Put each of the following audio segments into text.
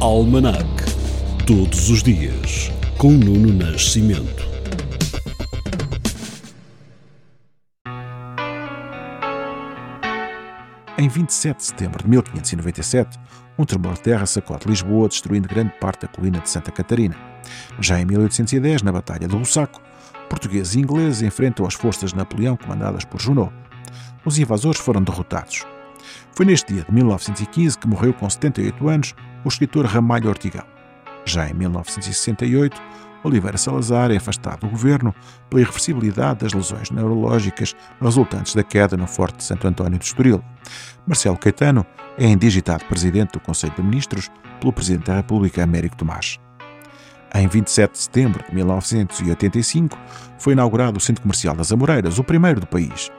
Almanac. Todos os dias, com Nuno Nascimento. Em 27 de setembro de 1597, um tremor de terra sacode Lisboa, destruindo grande parte da colina de Santa Catarina. Já em 1810, na Batalha do Bussaco, portugueses e ingleses enfrentam as forças de Napoleão comandadas por Junot. Os invasores foram derrotados. Foi neste dia de 1915 que morreu com 78 anos o escritor Ramalho Ortigão. Já em 1968, Oliveira Salazar é afastado do governo pela irreversibilidade das lesões neurológicas resultantes da queda no Forte de Santo António de Estoril. Marcelo Caetano é indigitado presidente do Conselho de Ministros pelo Presidente da República, Américo Tomás. Em 27 de setembro de 1985, foi inaugurado o Centro Comercial das Amoreiras, o primeiro do país.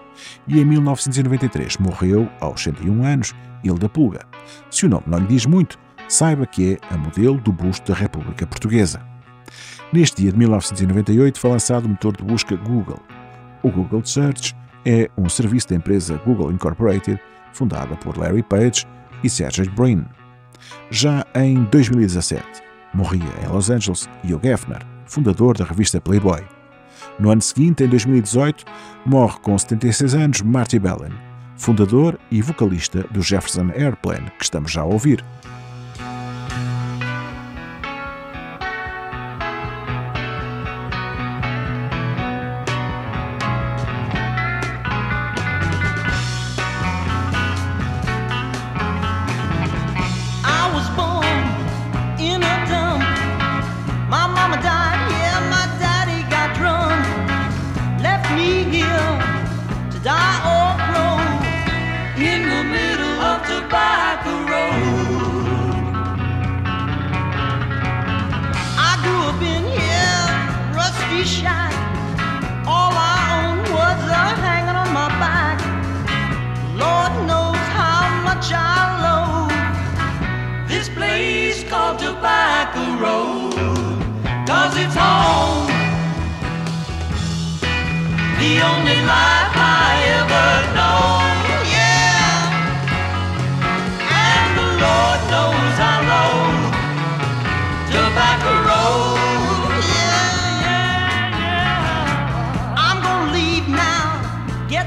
E em 1993 morreu, aos 101 anos, Hilda Pulga. Se o nome não lhe diz muito, saiba que é a modelo do busto da República Portuguesa. Neste dia de 1998 foi lançado o motor de busca Google. O Google Search é um serviço da empresa Google Incorporated, fundada por Larry Page e Sergey Brin. Já em 2017, morria em Los Angeles Hugh Hefner, fundador da revista Playboy. No ano seguinte, em 2018, morre com 76 anos Marty Bellin, fundador e vocalista do Jefferson Airplane, que estamos já a ouvir. Shine. All I own was a hanging on my back. Lord knows how much I love this place called Tobacco Road. Cause it's home. The only life I ever know. Yeah. And the Lord knows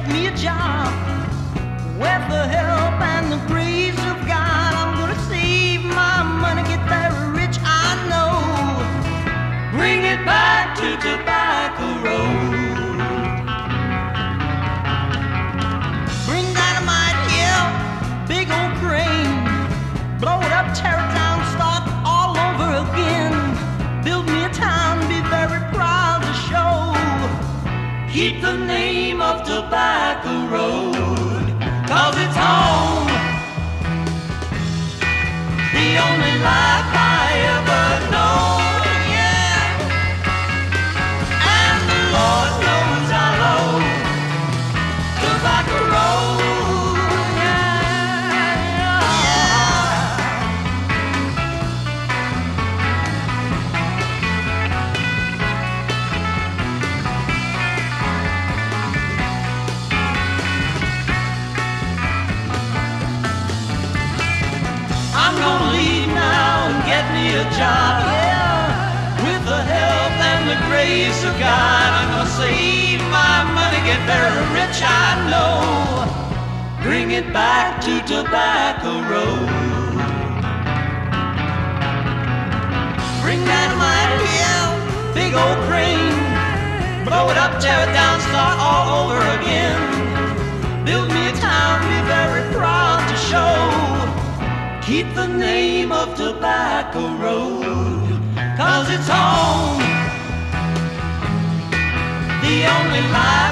me a job Keep the name of Tobacco Road, cause it's home. The only life a job, yeah. With the help and the grace of God, I'm gonna save my money, get very rich, I know. Bring it back to Tobacco Road. Bring dynamite, yeah, big old crane. Blow it up, tear it down, Keep the name of Tobacco Road, cause it's home. The only life